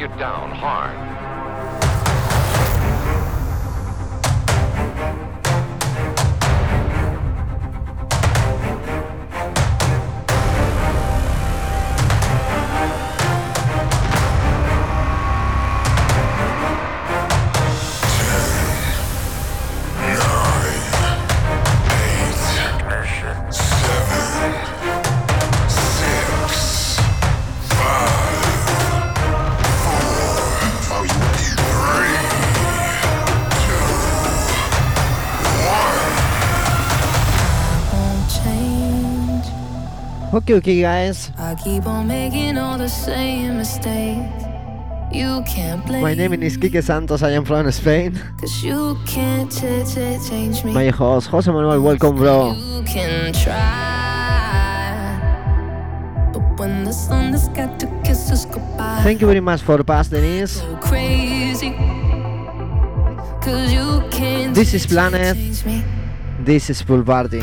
you down hard. Okay, okay, guys. I keep on making all the same mistakes. You can't blame My name is Kike Santos. I am from Spain. Cause you can't change me. My host, Jose Manuel. Welcome, bro. You can try. But when the sun has got to kiss us goodbye. Thank you very much for the pass, Denise. So crazy. Cause you can't this is Planet. This is Pool Party.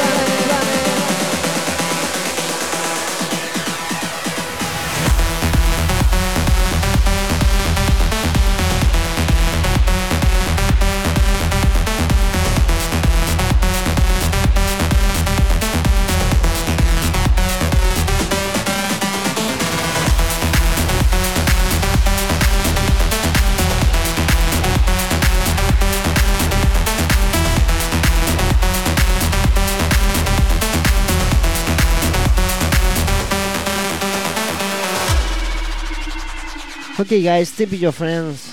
Okay, guys, tip your friends.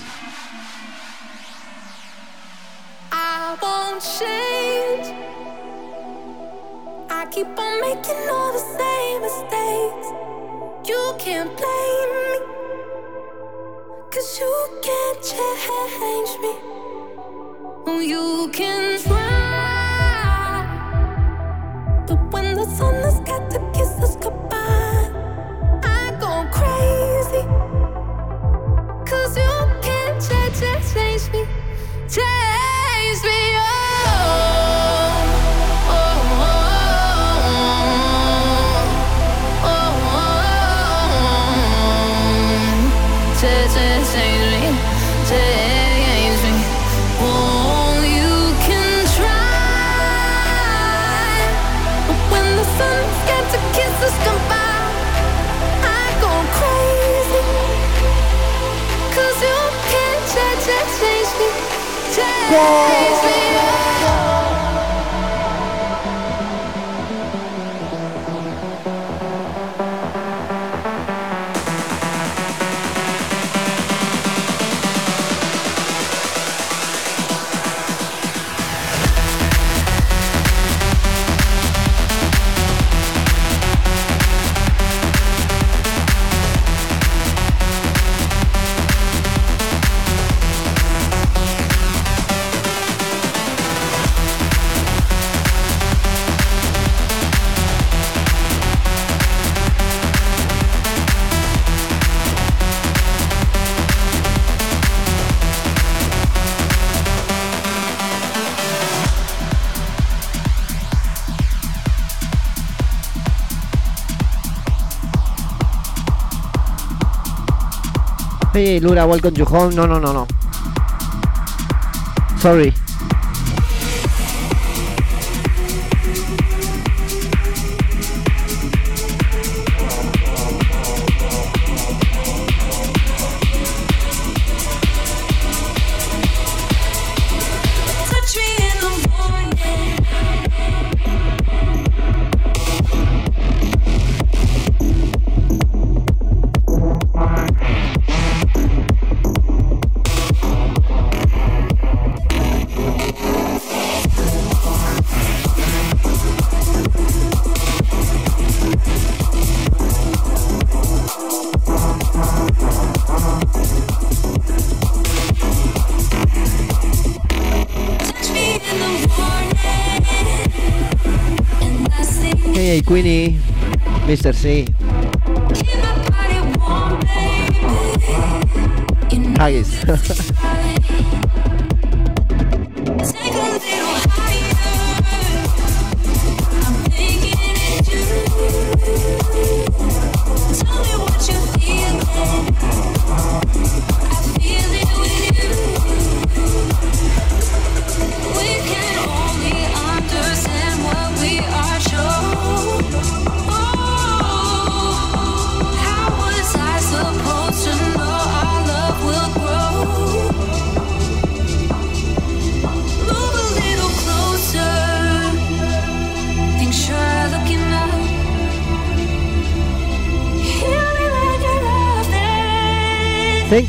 Change Hey, Lura, welcome to home. No, no, no, no. Sorry. Mr. C. Haggis.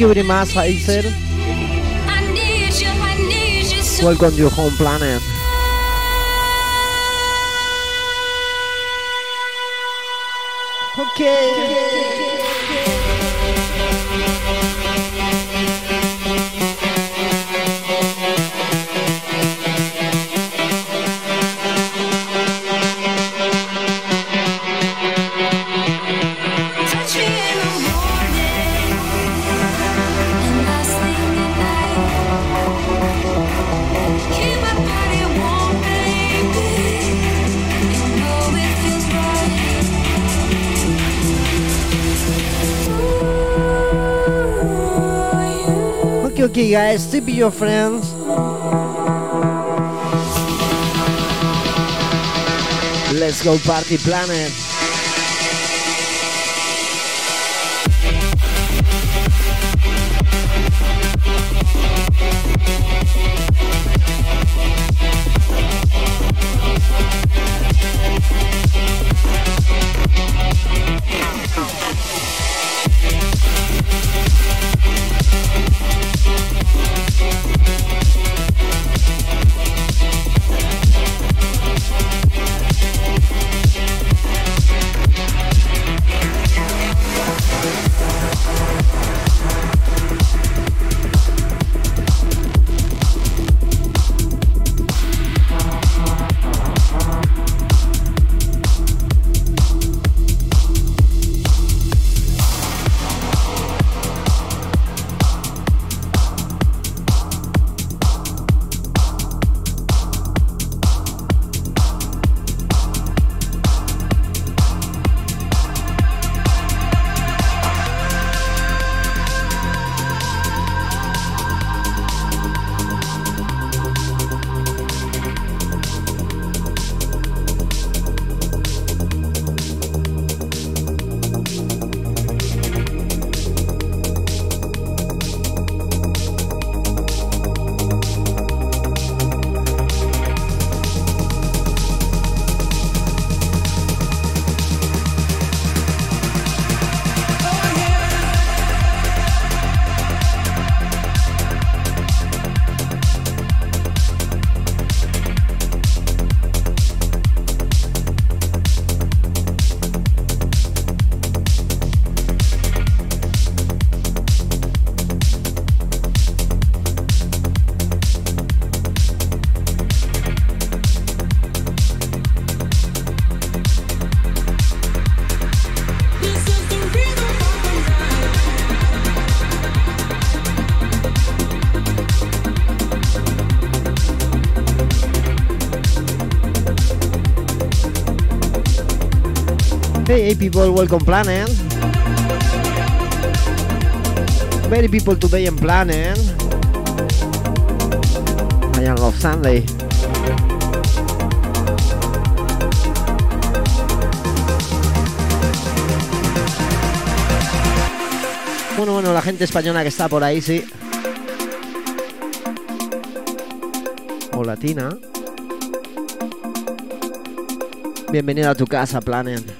Thank you very much, Heiser. Welcome to your home planet. Okay. Okay, guys, tip your friends. Let's go party planet. Hey people, welcome Planet. Many people today in Planet. I am Love Sunday. Bueno, bueno, la gente española que está por ahí, sí. O latina. Bienvenido a tu casa, Planet.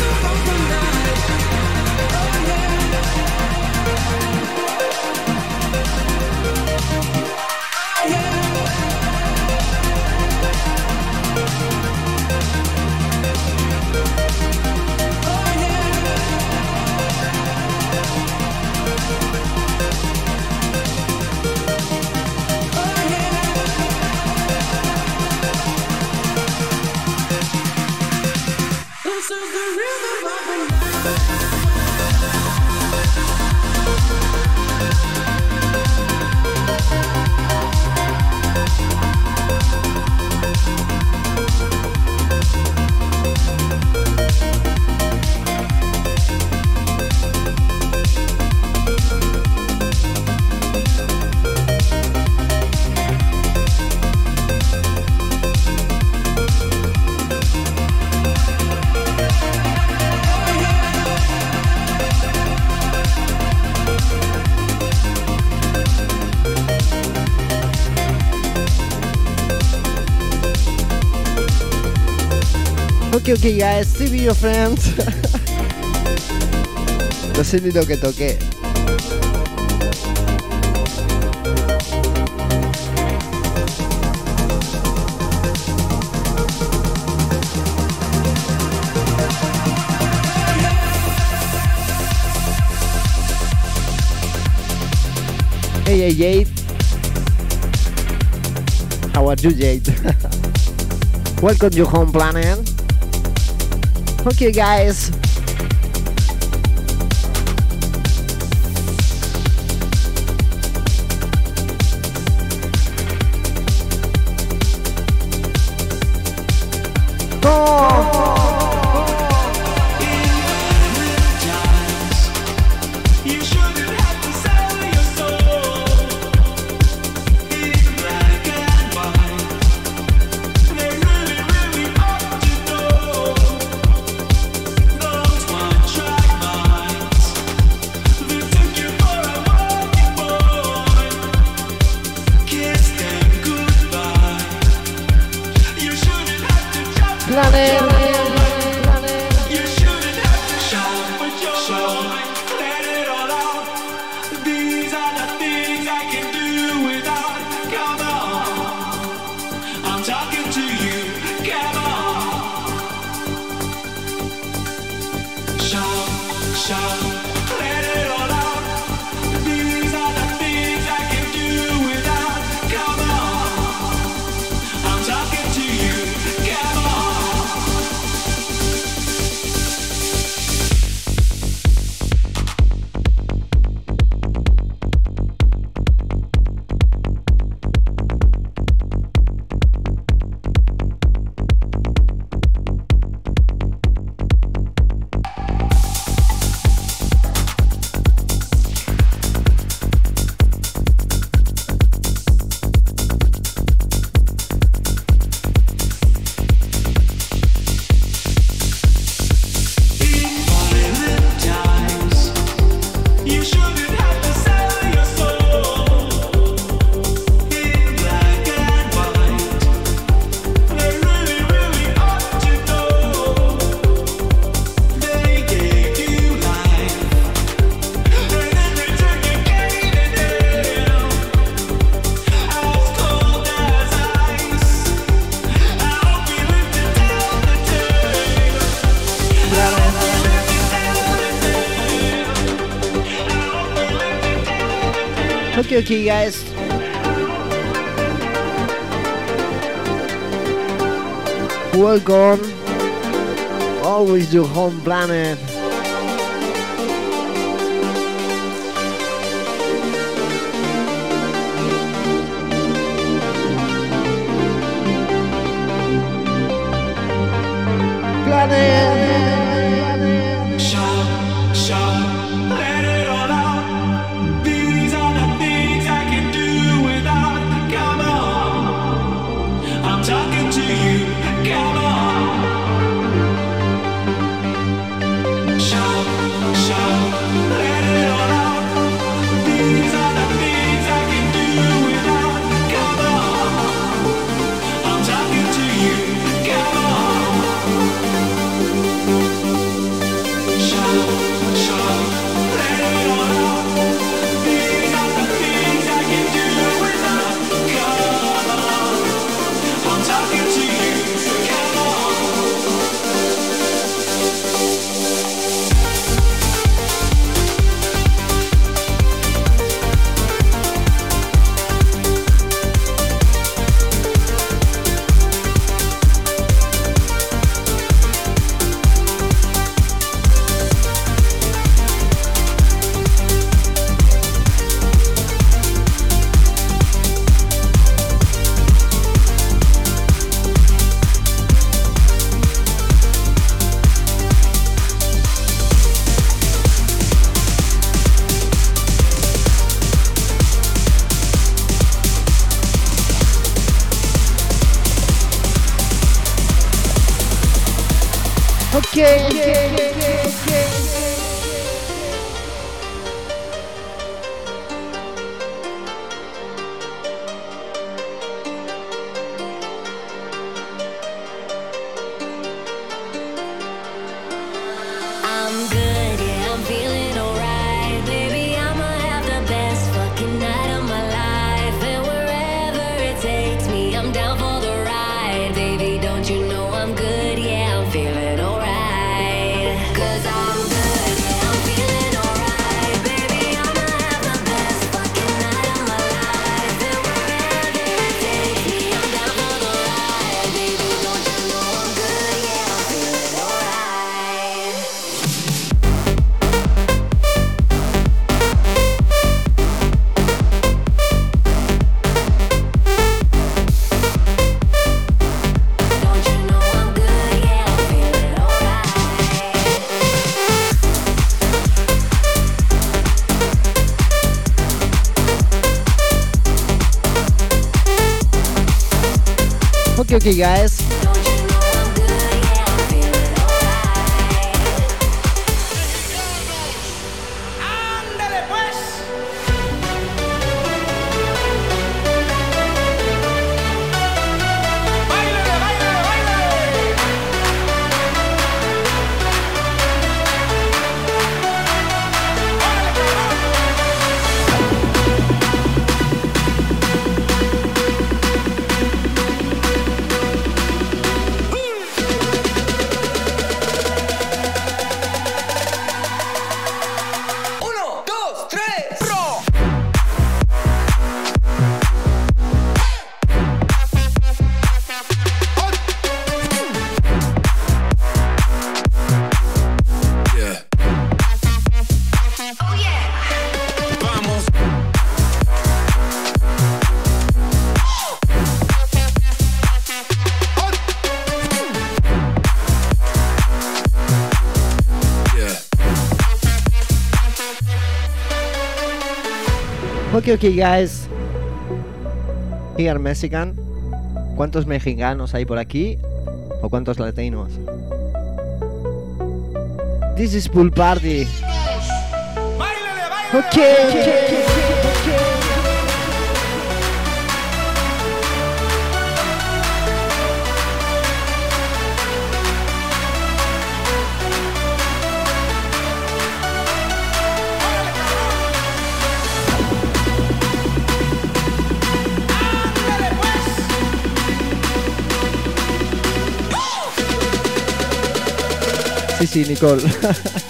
Thank you. okay, okay, guys. See you, friends. no sé ni lo que toqué. Hey, hey, Jade. How are you, Jade? Welcome to home planet. Okay, guys. Okay, okay, guys. Welcome. Always your home planet. Planet. Cookie, guys. you okay, guys. Here Mexican. ¿Cuántos mexicanos hay por aquí? ¿O cuántos latinos? This is pool party. Okay. okay. Sí, sí, Nicole.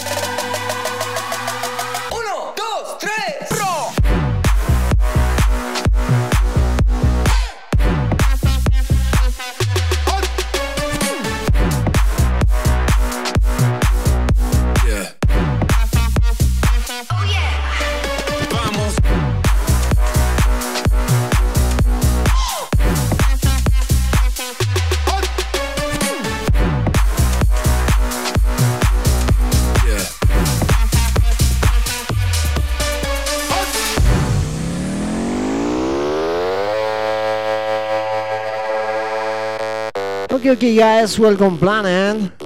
you guys, welcome planet.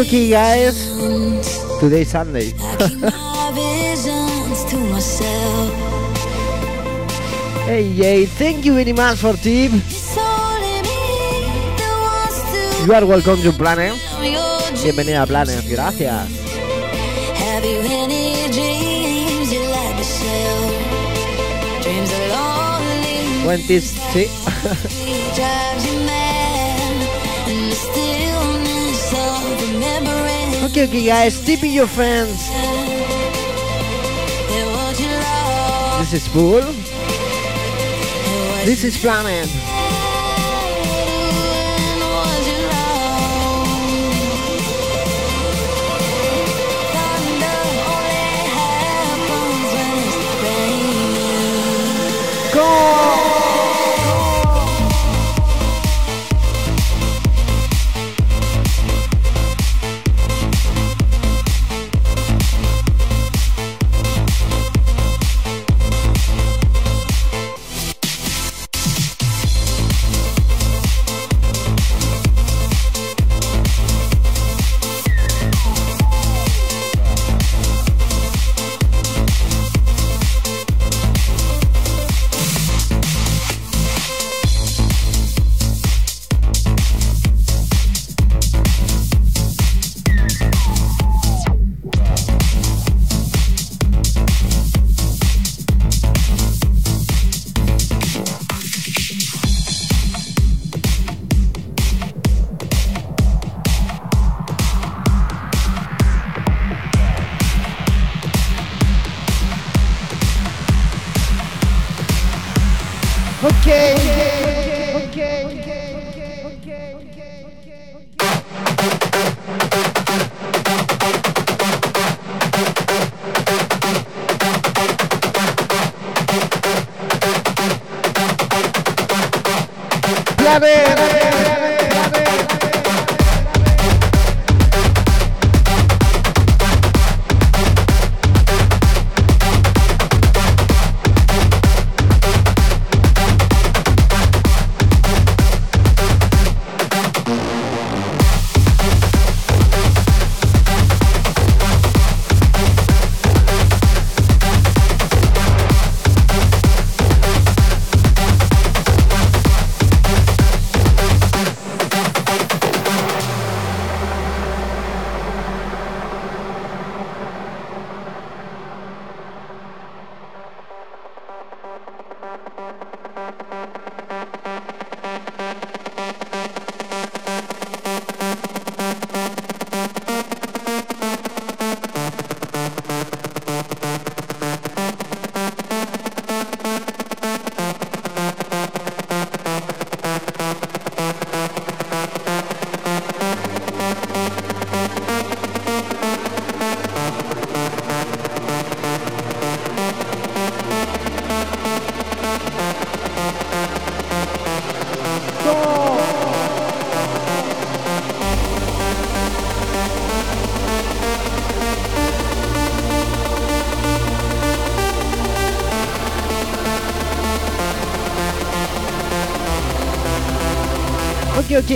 Yuki, guys. Today Sunday. hey Jay, thank you very much for tip. You are welcome eh? eh. to Planet. Bienvenida a Planet, gracias. Sí. Okay, okay, guys, tip your friends. This is Pool. This is Flamen. Go!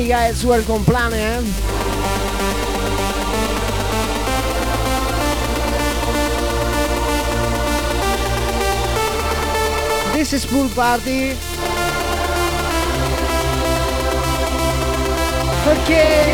Hey guys, welcome planet. Eh? This is pool party. Perché?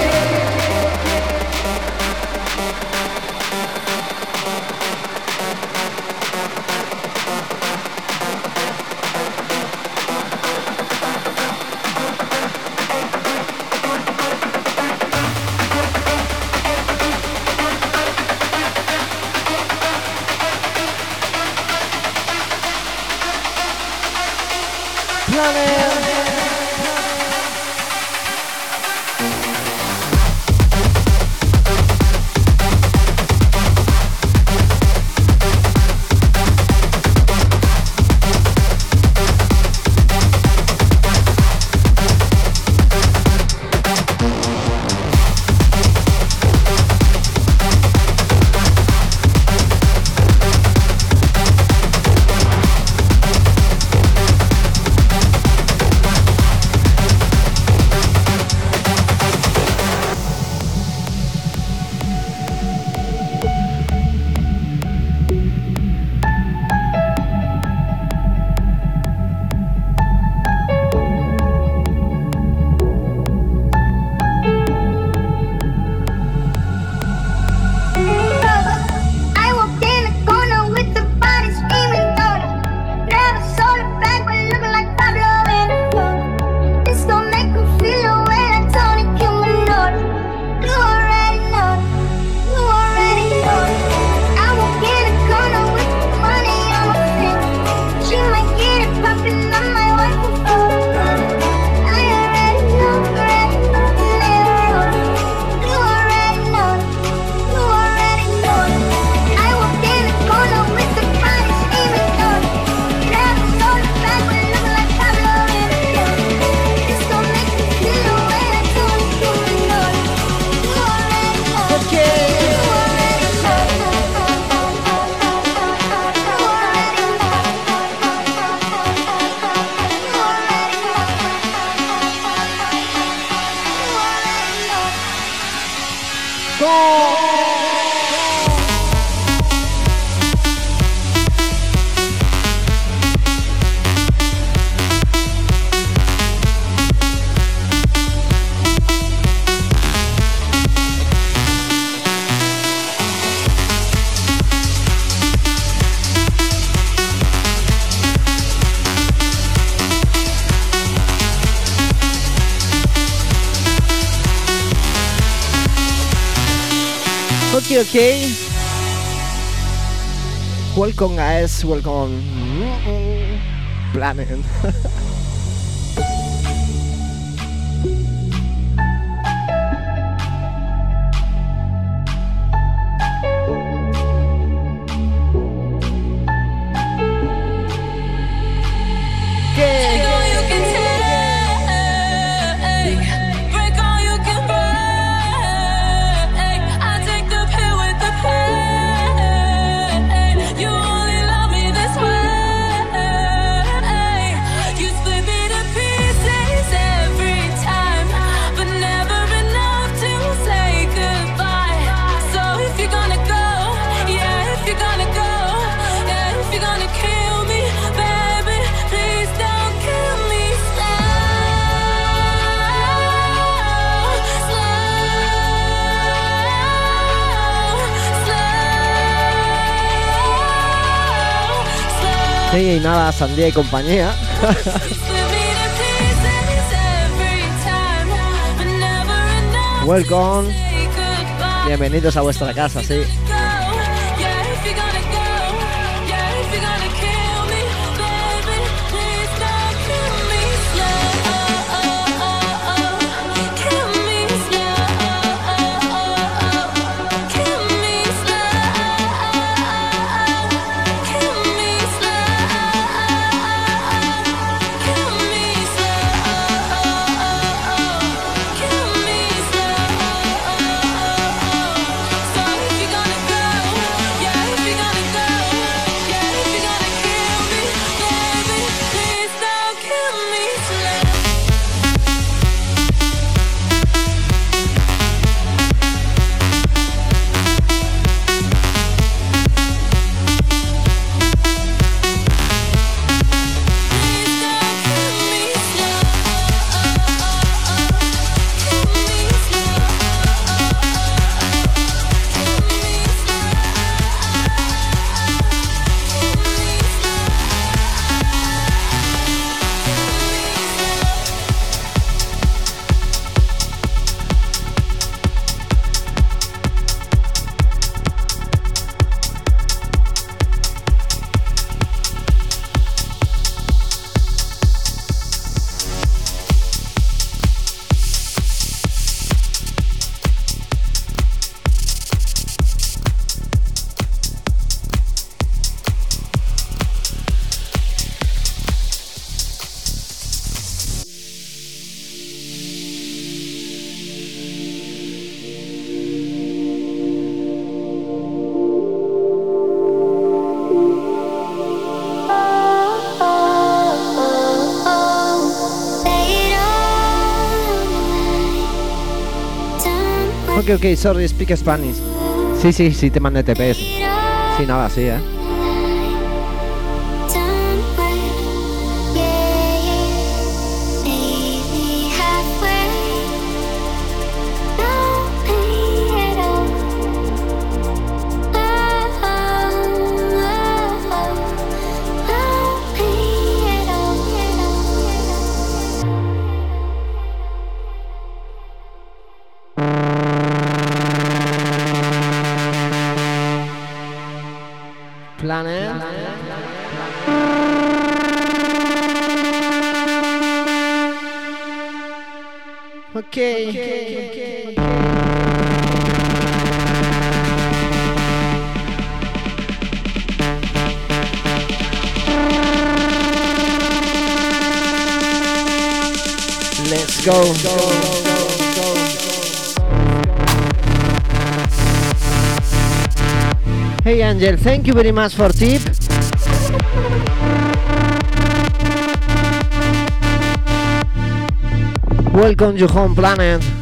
Welcome guys, welcome. Planet. Sandía y compañía. Welcome. Bienvenidos a vuestra casa, sí. Ok, sorry, speak Spanish. Sí, sí, sí, te mandé TPs. Sí, nada, sí, ¿eh? Angel, thank you very much for tip. Welcome to home planet.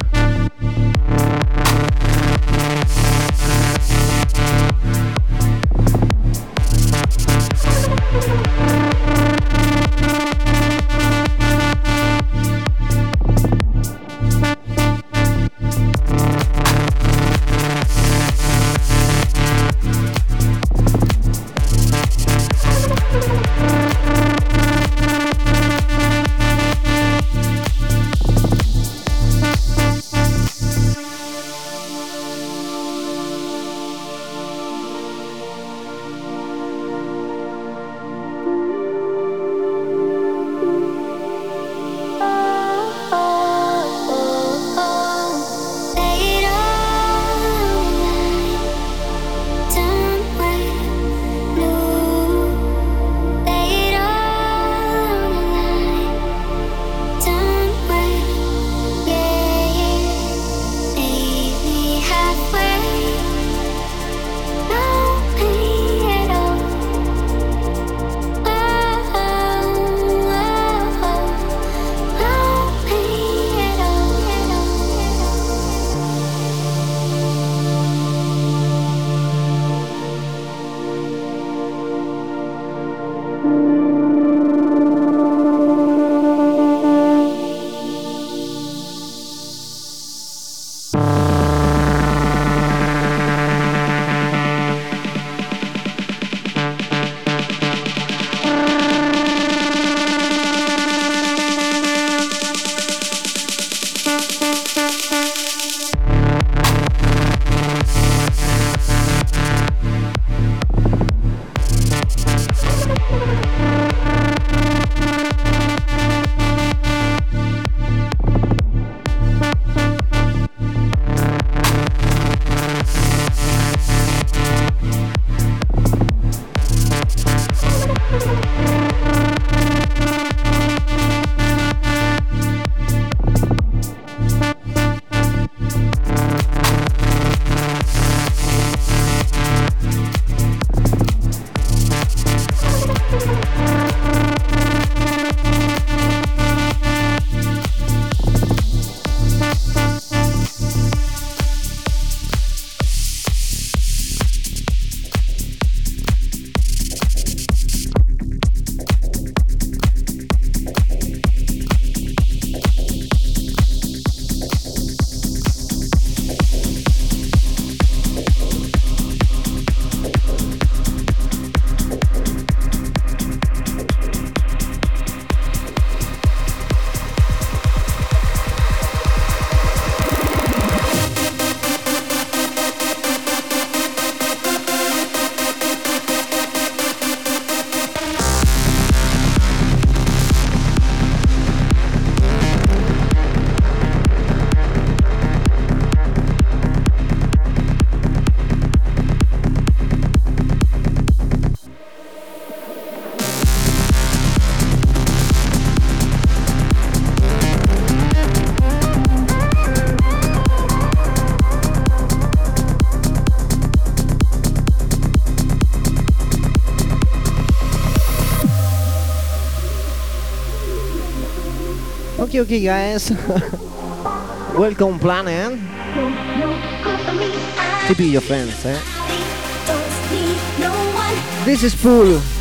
okay, okay, guys. Welcome, planet. To be your friends, eh? This is Pool.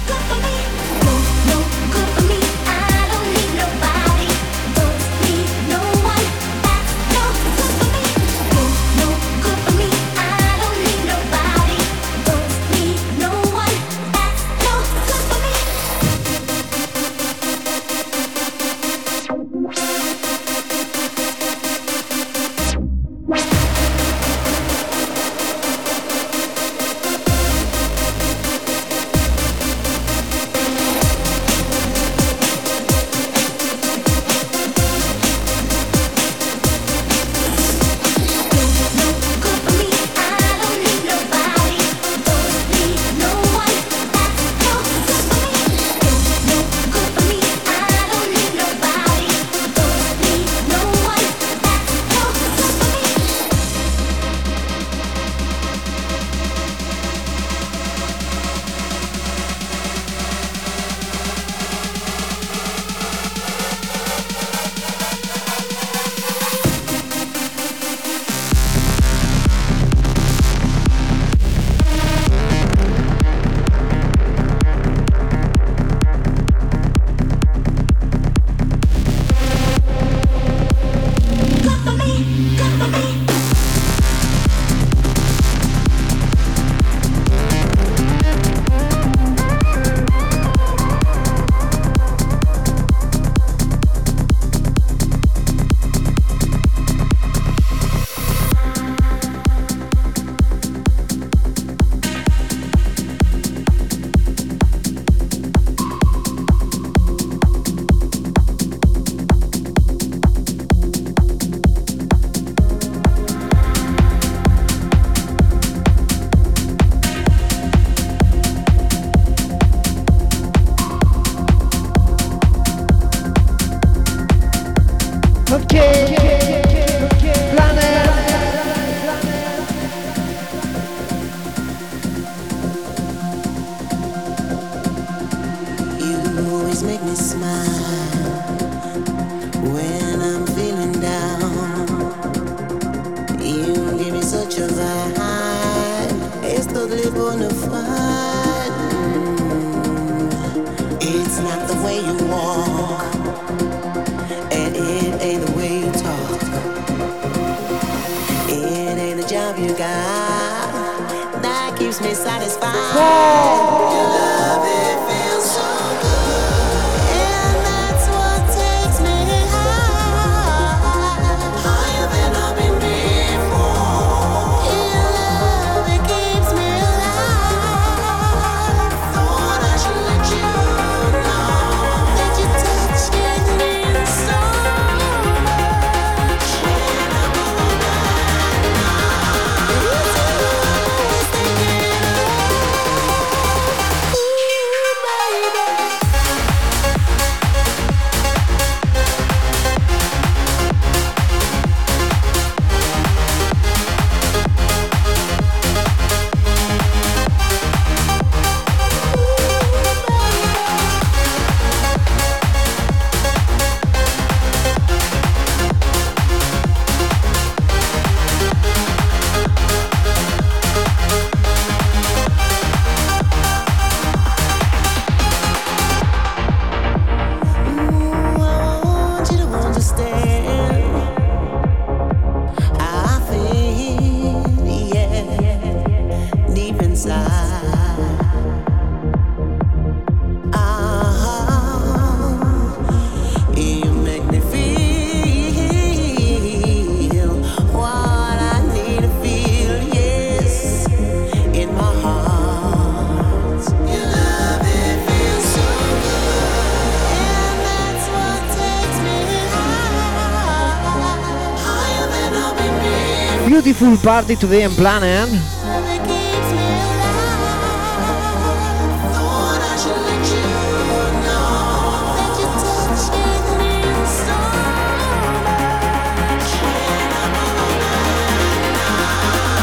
party today I'm planning. Eh?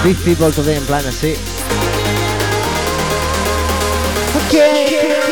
Big people today in planet, eh, C. Okay. okay.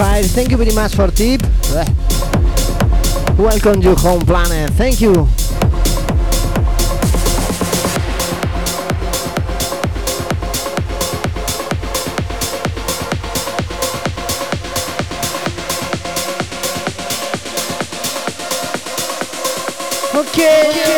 5. Thank you very much for tip. Welcome to Home Planet. Thank you. Okay.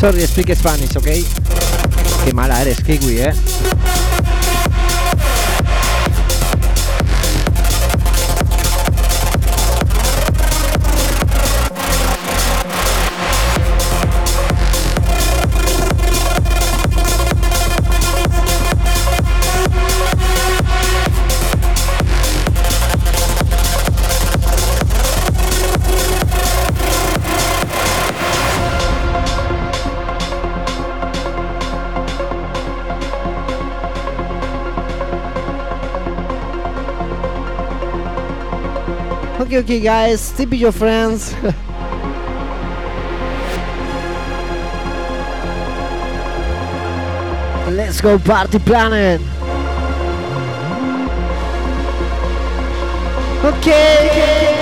Sorry, speak Spanish, ¿ok? Qué mala eres, Kiwi, ¿eh? Okay, okay, guys, tip your friends. Let's go party planet. Okay. Terrified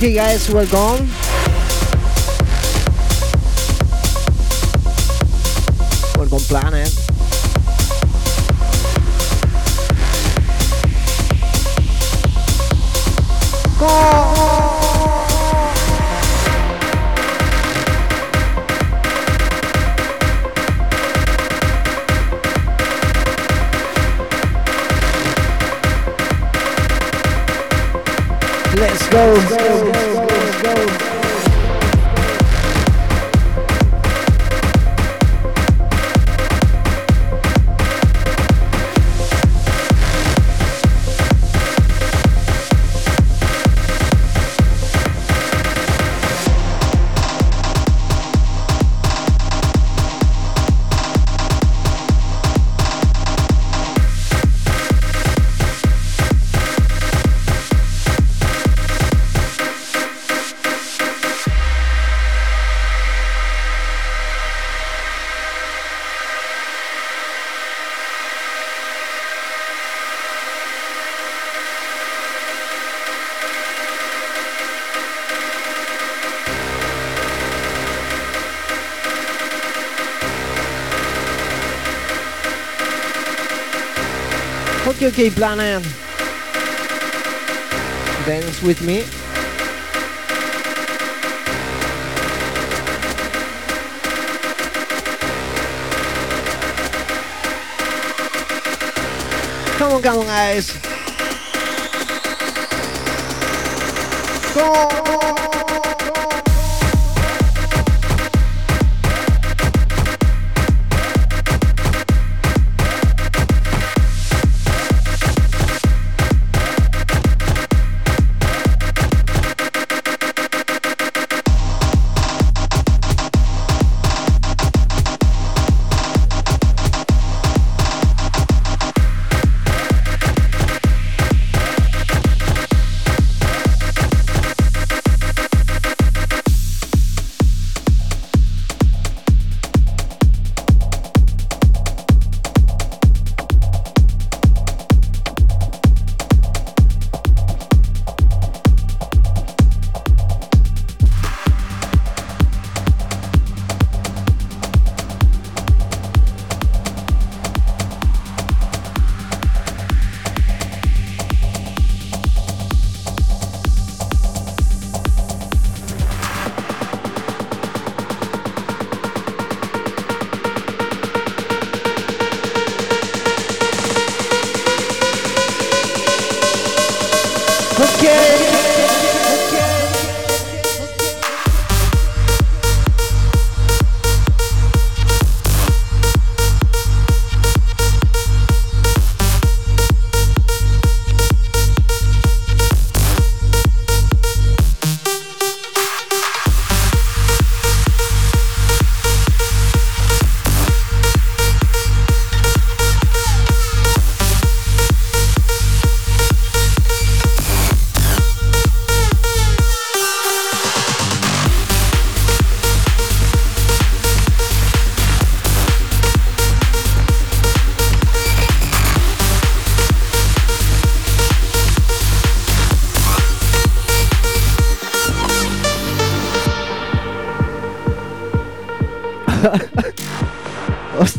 Okay, guys, welcome. Welcome, Okay, planet. Dance with me. Come on, come on, guys.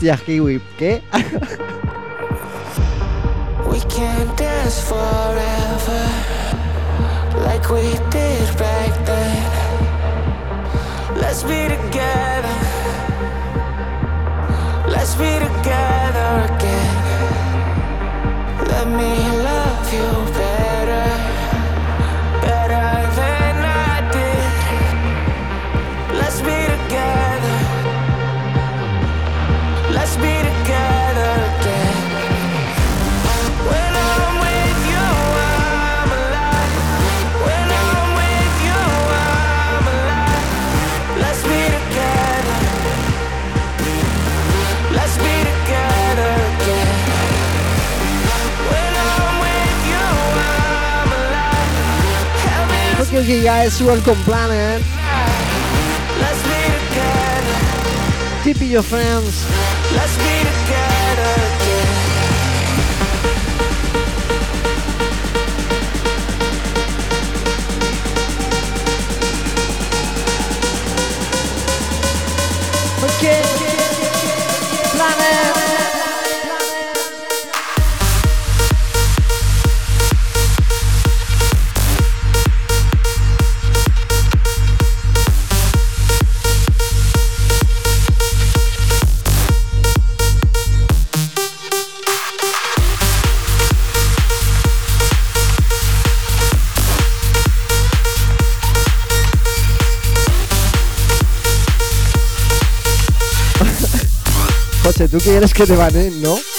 Bestia Kiwi, ¿qué? Sugar con Planet. Keep your friends. canciones que te van, ¿eh? ¿No?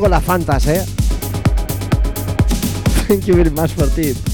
con las fantas. Eh. Thank you very much for tip.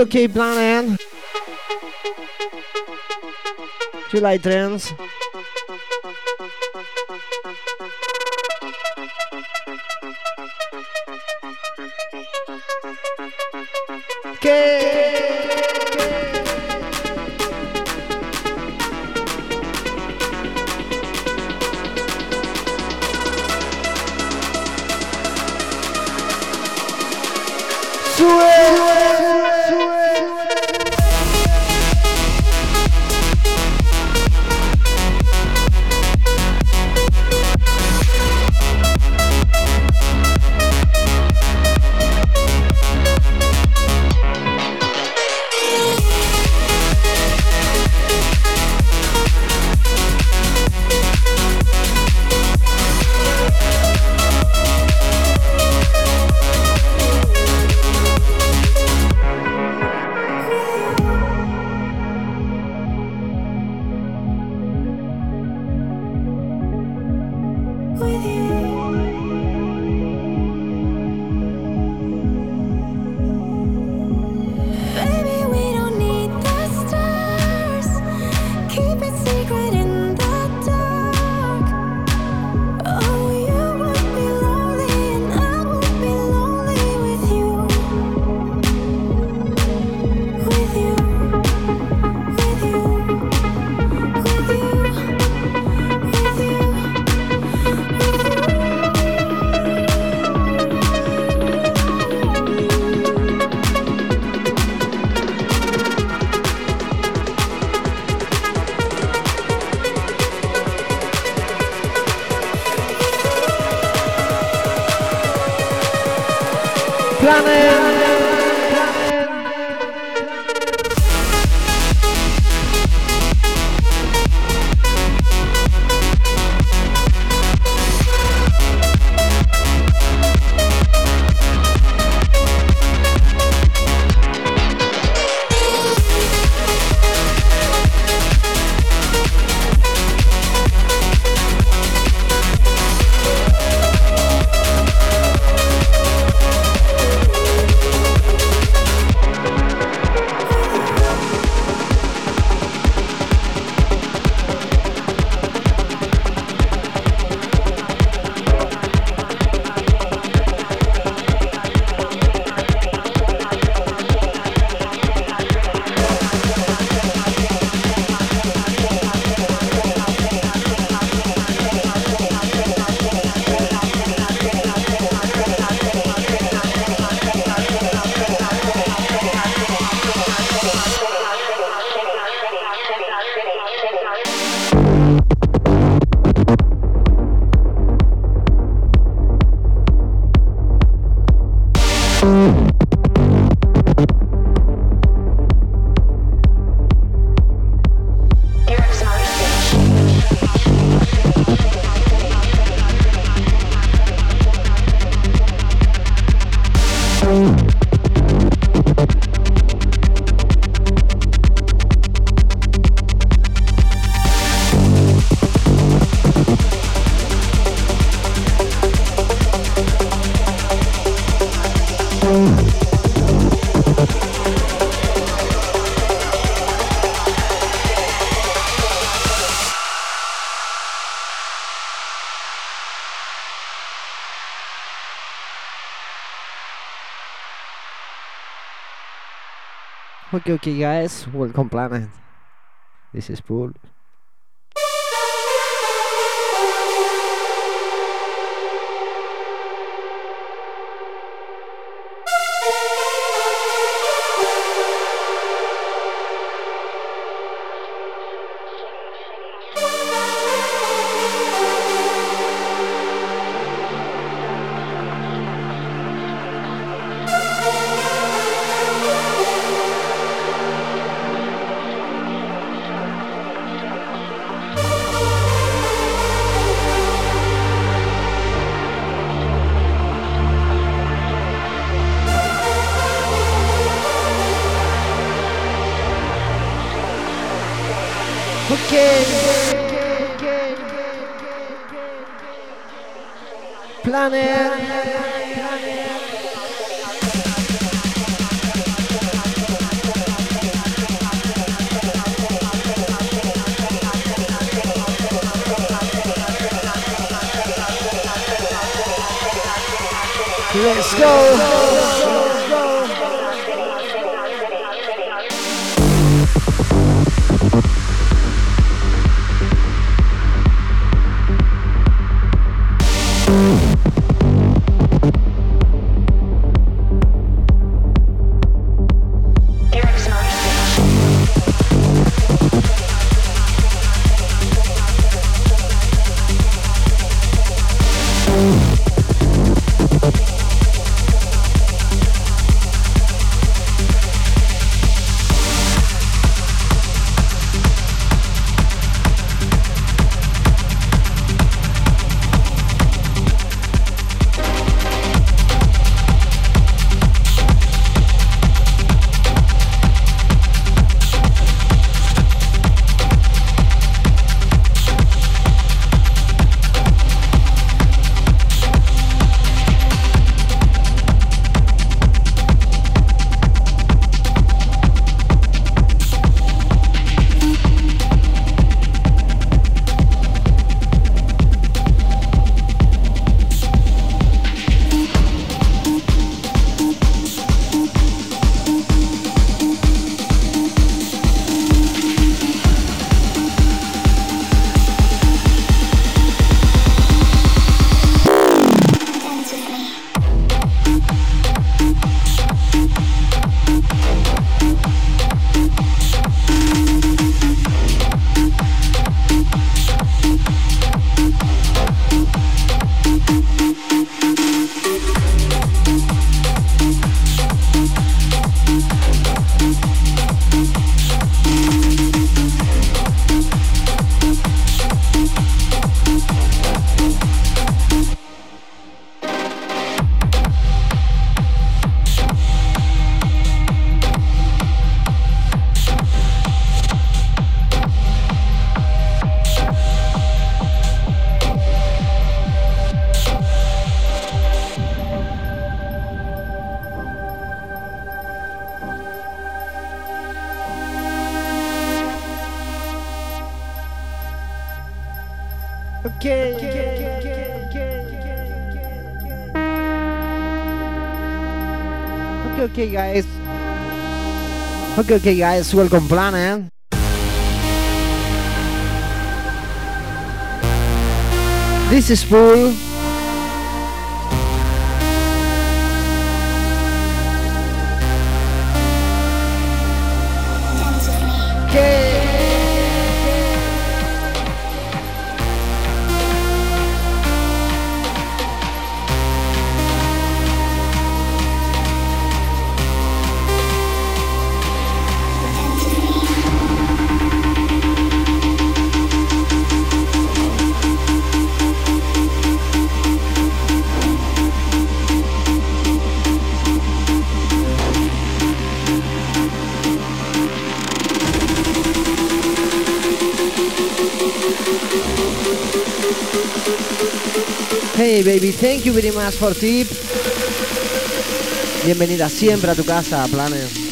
okay, okay, Blind Man. Do you like trends? Okay, okay, guys, welcome planet. This is Pool. Okay, okay, guys. Welcome, Planet. Eh. This is full. Thank you very much for tip. Bienvenida siempre a tu casa, Planet.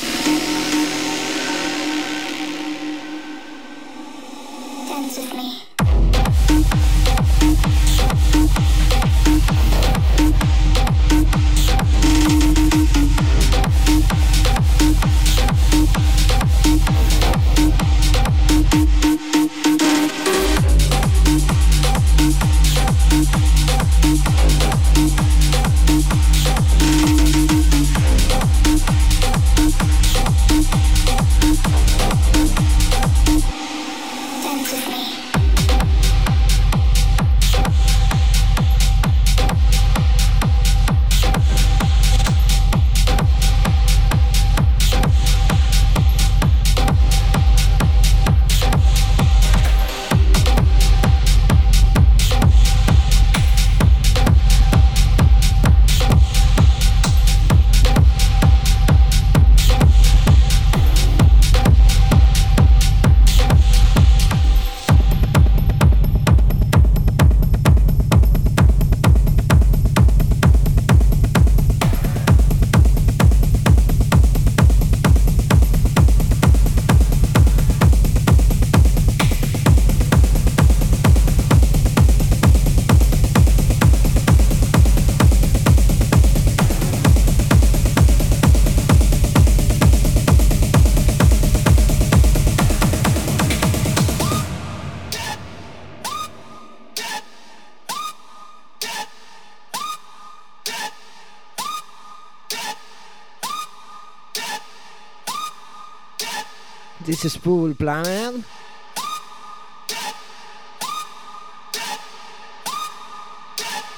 This is Pool Planet.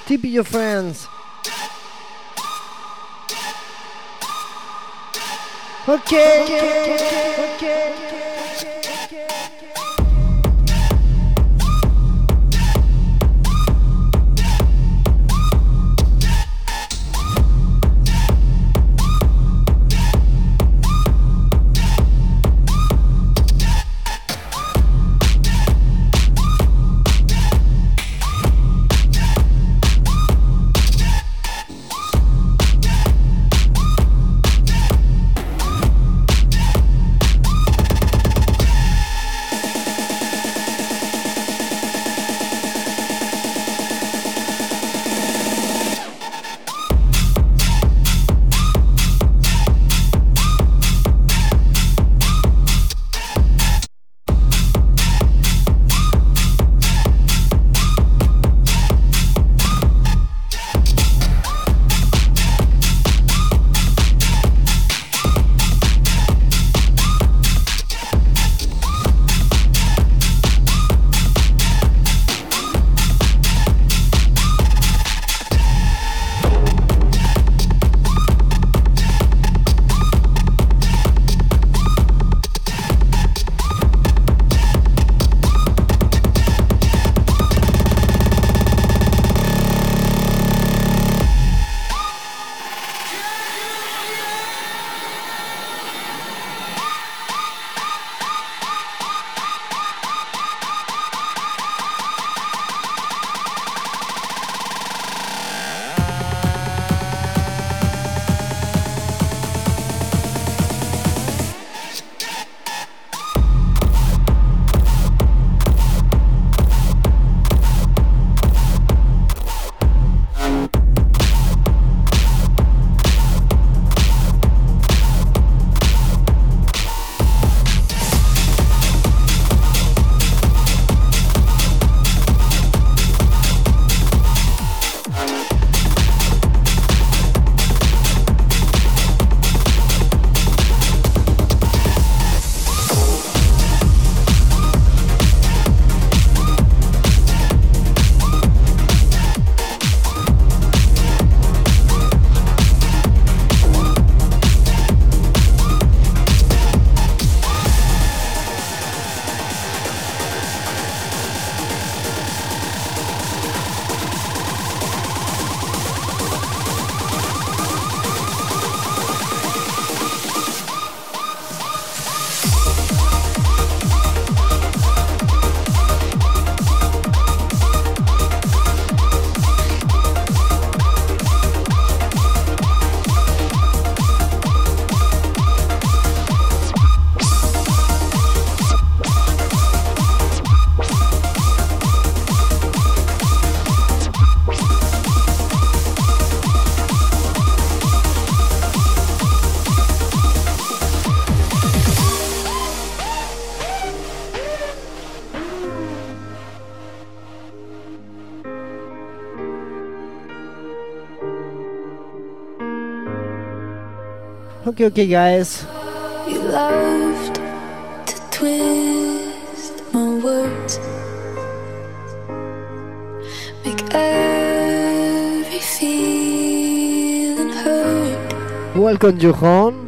Tip your friends. Okay. okay, okay, Okay, okay, guys. You loved to twist my words, make every feeling hurt. Welcome, Johan.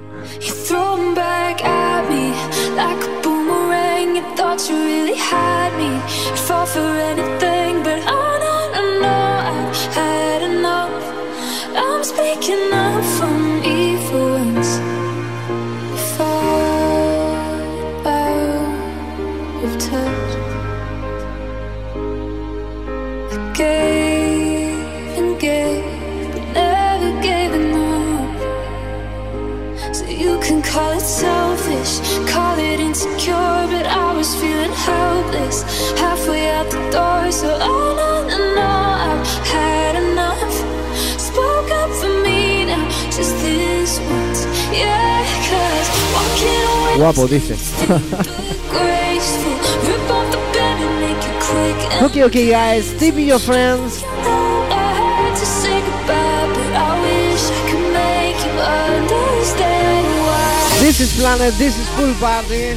Quick. And Okay, okay, guys. Tip your friends. I had to say goodbye, but I wish I could make you understand why. This is Planet, this is Pool Party.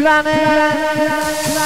Planet.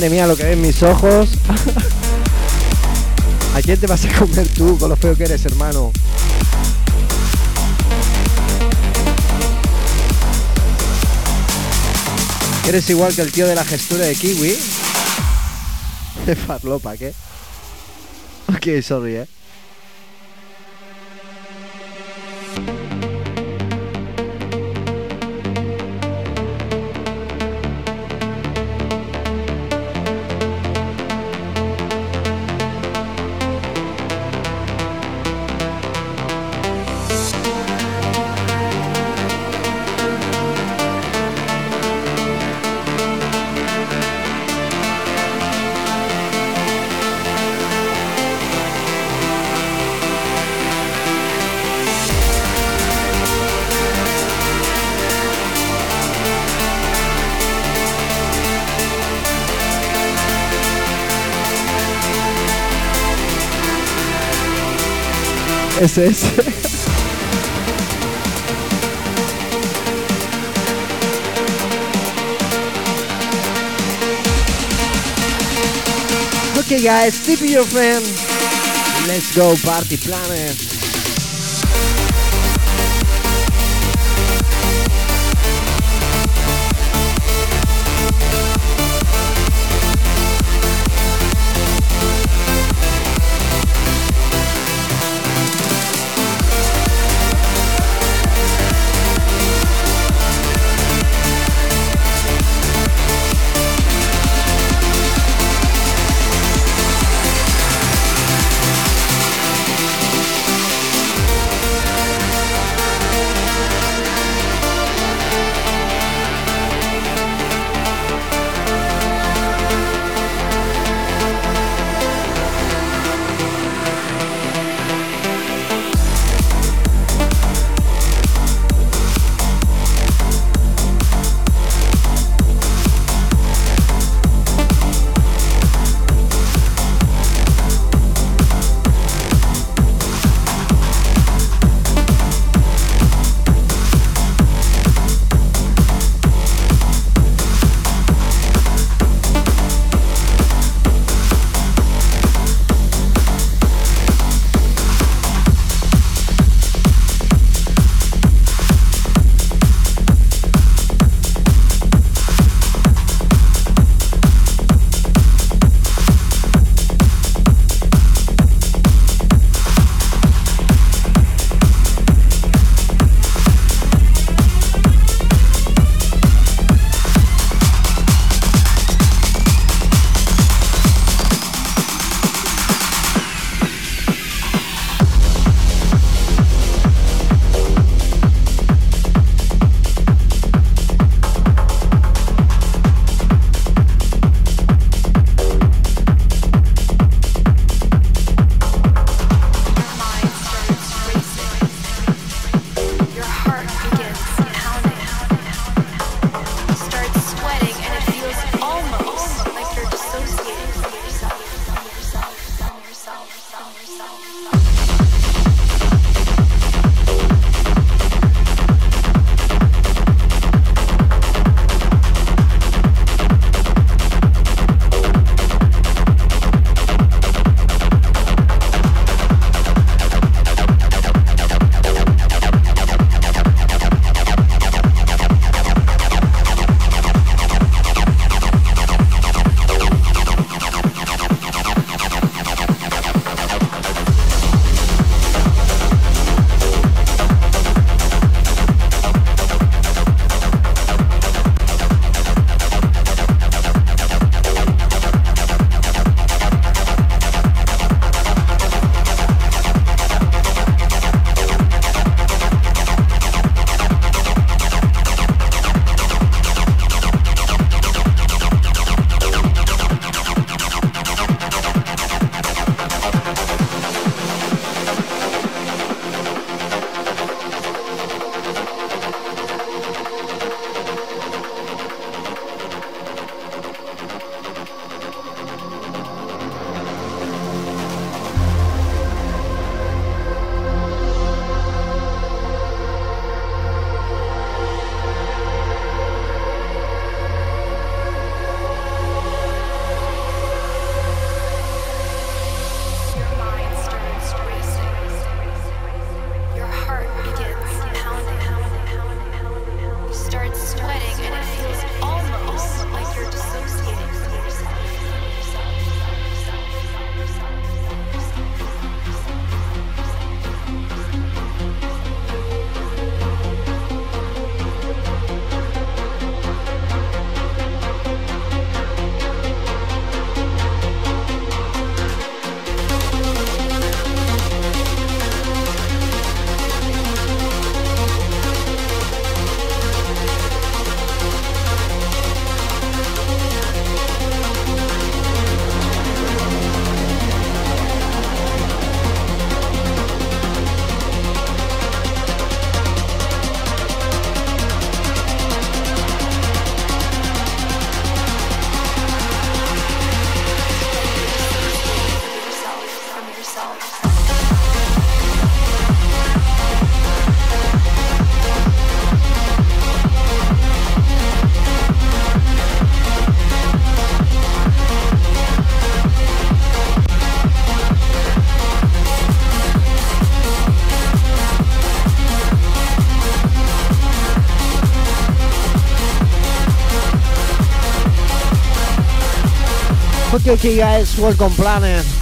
Madre mía, lo que ven mis ojos. ¿A quién te vas a comer tú con lo feo que eres, hermano? ¿Eres igual que el tío de la gestura de Kiwi? De farlopa, ¿qué? Ok, sorry, eh. Okay, guys, tip your friend. Let's go, party planner. okay guys, welcome planet.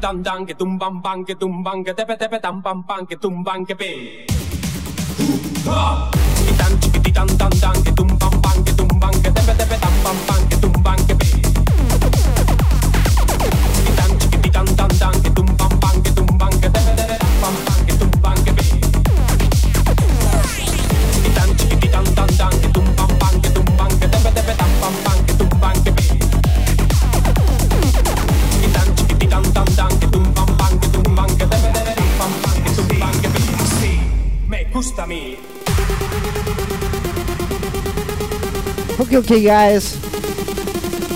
dum dum dum, que tum bam bam, que tum bam, que tepe tepe tam pam pam, que tum bam, que ping. Thank you guys.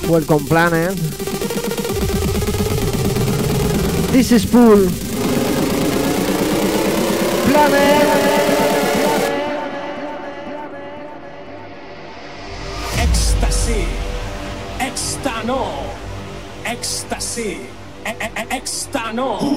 Welcome planet. Eh? This is Pool. Planet. Eh? Ecstasy. Extano. Ecstasy. Extano.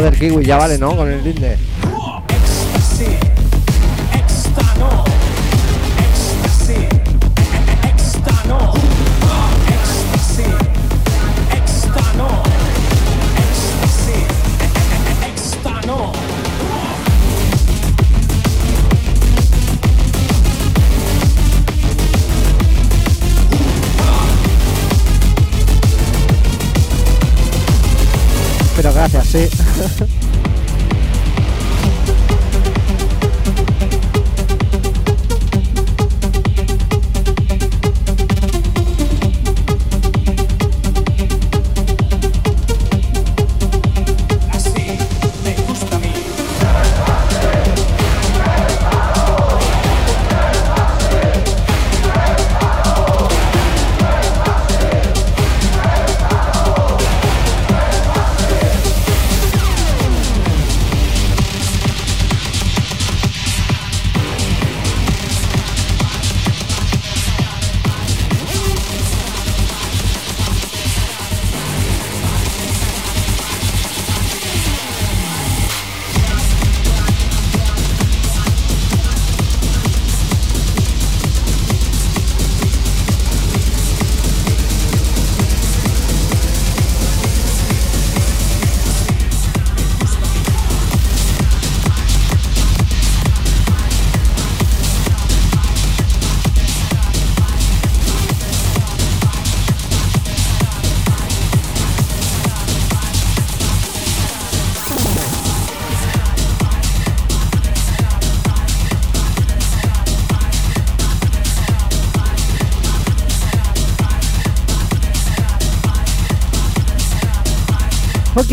Joder, Kiwi, ya vale, ¿no? Con el Tinder.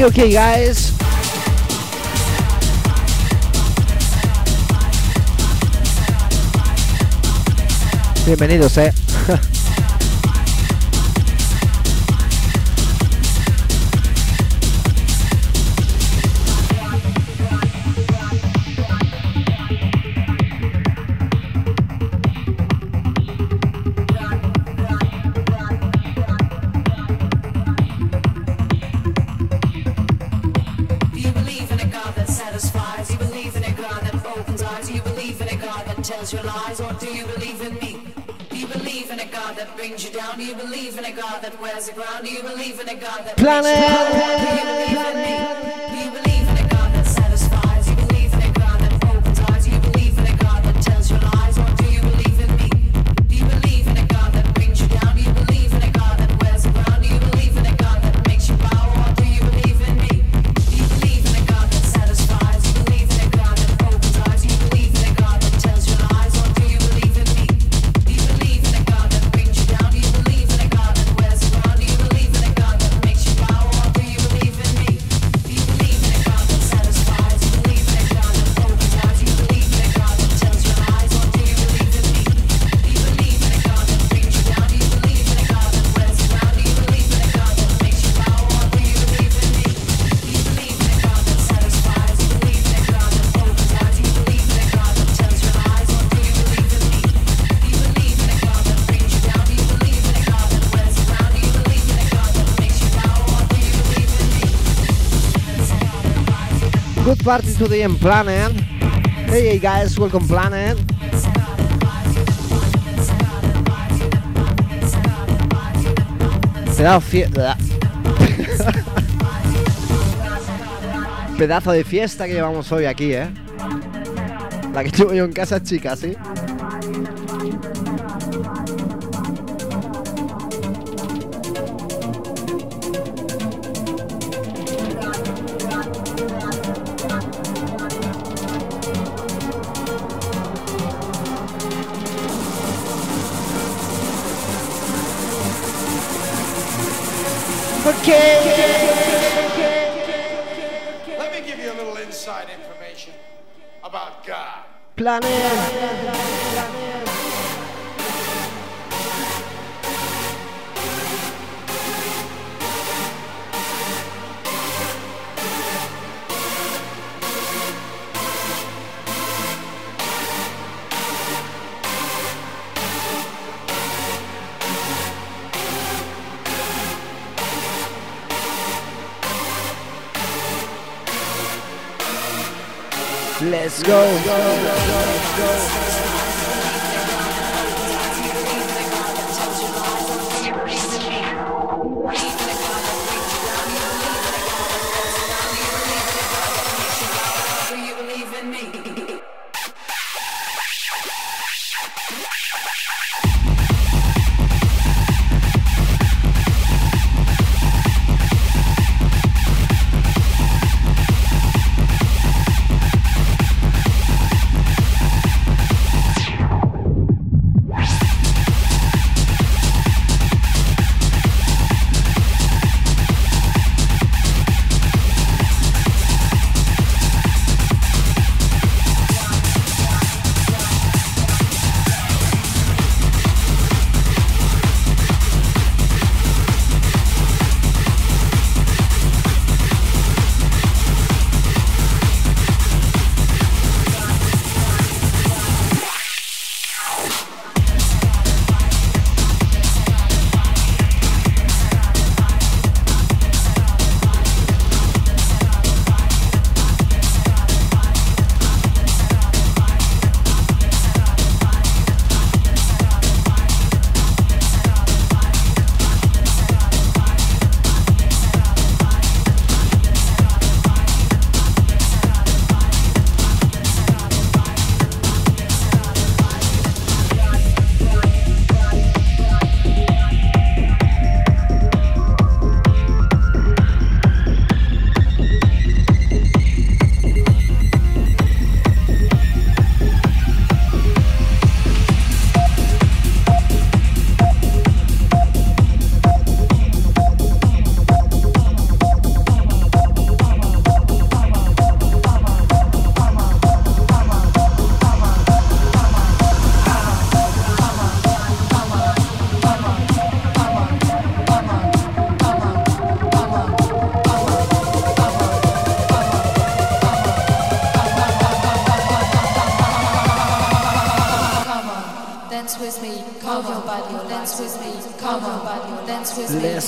okay, okay, guys. Bienvenidos, eh. party today in Planet. Hey, hey guys, welcome Planet. Pedazo, Pedazo de fiesta que llevamos hoy aquí, ¿eh? La que llevo yo en casa, chicas, ¿sí? planet.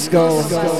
With me. Let's go.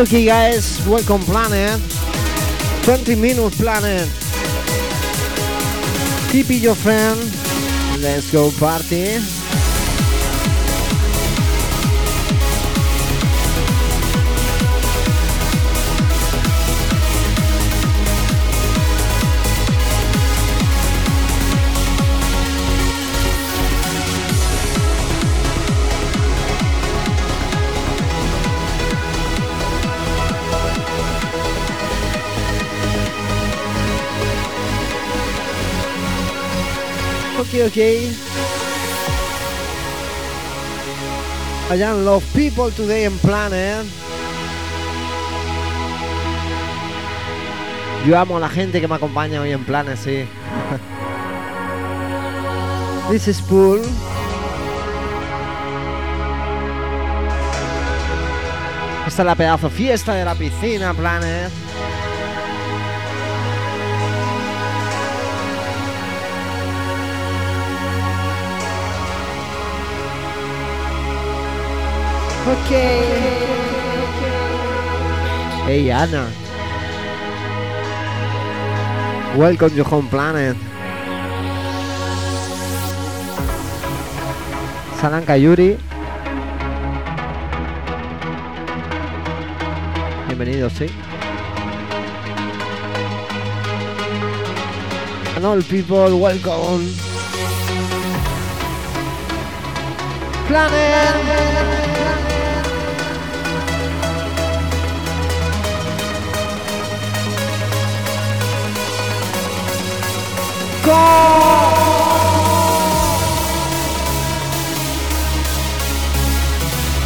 Okay, guys, welcome Planet. 20 minutes Planet. Keep it your friend. Let's go party. Okay, okay. I am love people today in Planet. Yo amo a la gente que me acompaña hoy en Planet, sí. This is Pool. Esta es la pedazo fiesta de la piscina, Planet. Okay. Hey Anna. Welcome to home planet. Salanka Yuri. Bienvenidos, sí. And all people, welcome. Planet.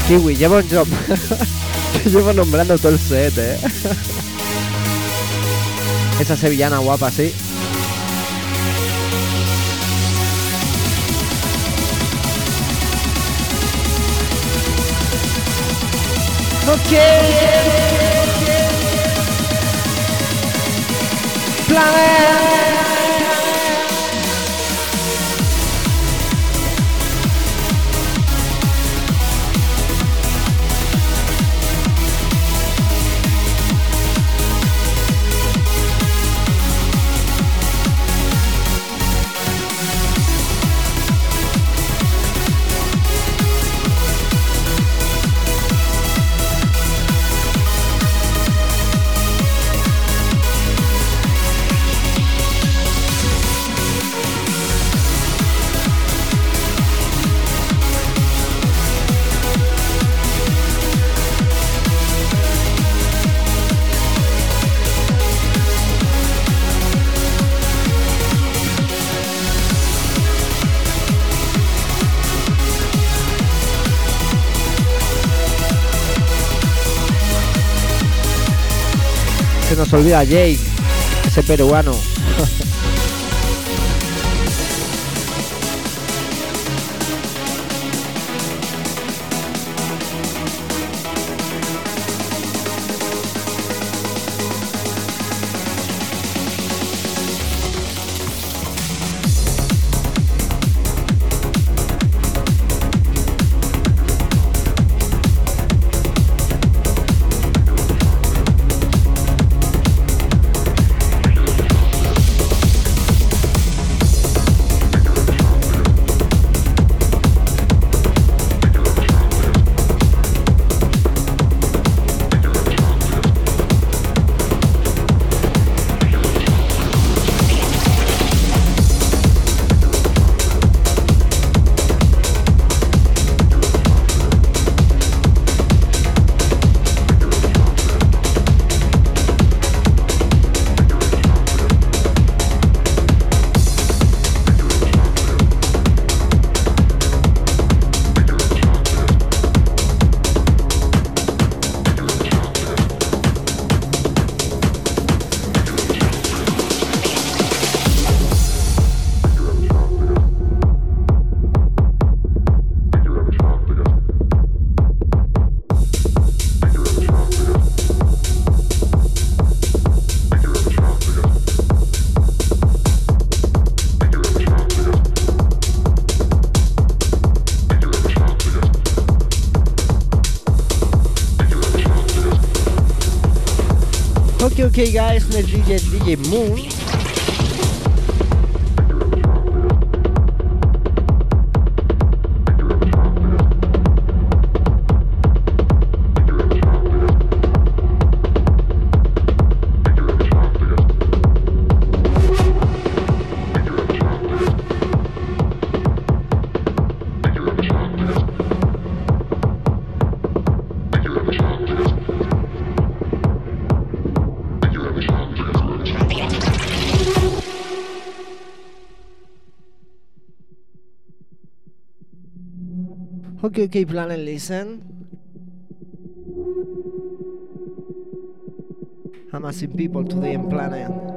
Kiwi, llevo, yo, llevo nombrando todo el set, eh. Esa sevillana guapa, sí. Ok. Planet. Olvida Jake, ese peruano. Okay, guys, let's DJ DJ Moon. Okay, plan and listen. I'm asking people today in planet.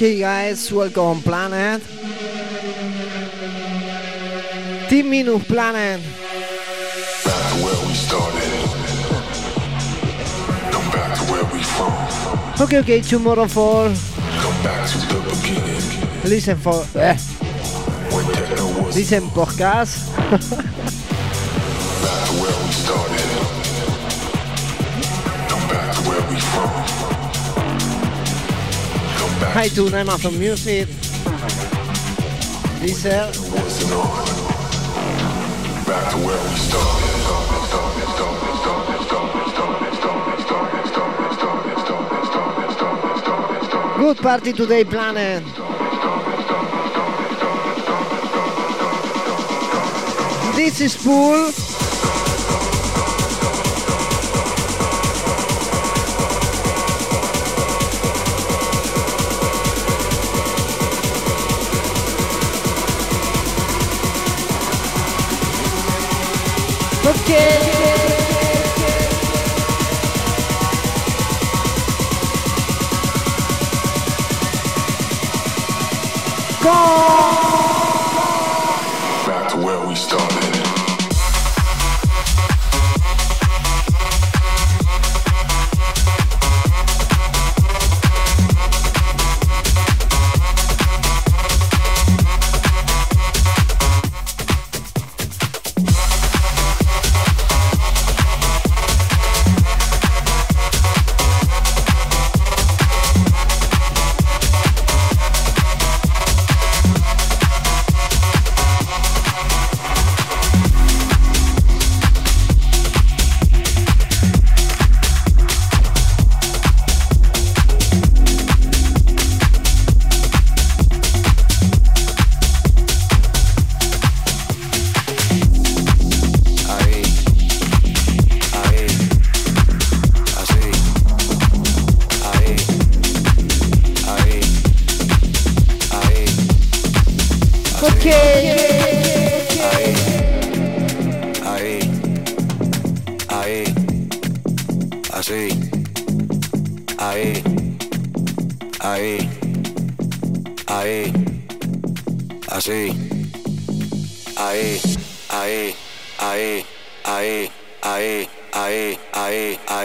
Okay, guys, welcome Planet. Team Minus Planet. Back where we started. Come back to where we from. Okay, okay, tomorrow for Come back to the beginning. listen for eh, When techno was listen podcast. iTunes, Amazon Music, Deezer. Back to where we started. Good party today, planet. This is cool.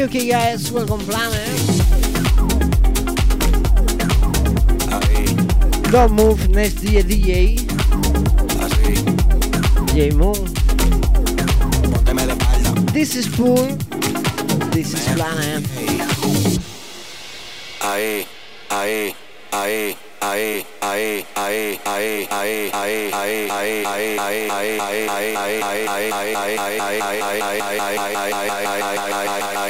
Okay, guys, welcome Planet. Don't move next DJ DJ. DJ Moon. This is Pool. This is Planet. Ahí, ahí, ahí, ahí, ahí, ahí, ahí, ahí, ahí, ahí, ahí, ahí, ahí, ahí, ahí, ahí, ahí, ahí, ahí, ahí,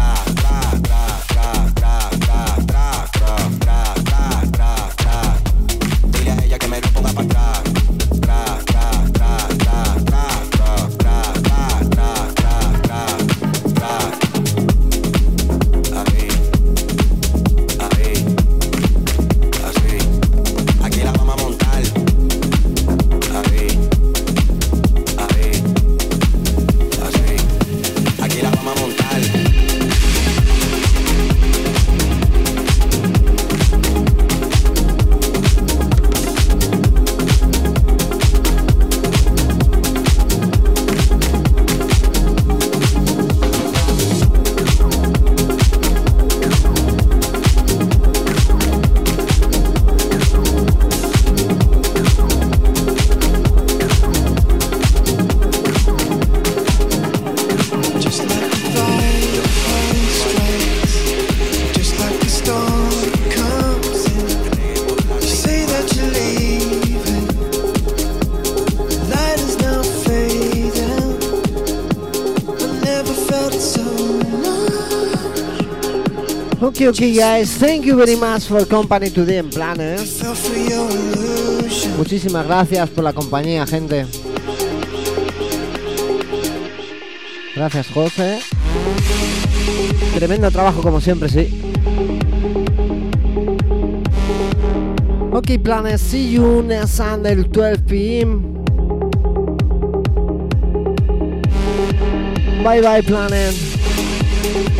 you, okay guys. Thank you very much for company today en Planner. Eh. Muchísimas gracias por la compañía, gente. Gracias, José. Tremendo trabajo como siempre, sí. Ok, Planet, eh, see you next Sunday, 12 p.m. Bye bye, Planet. Eh.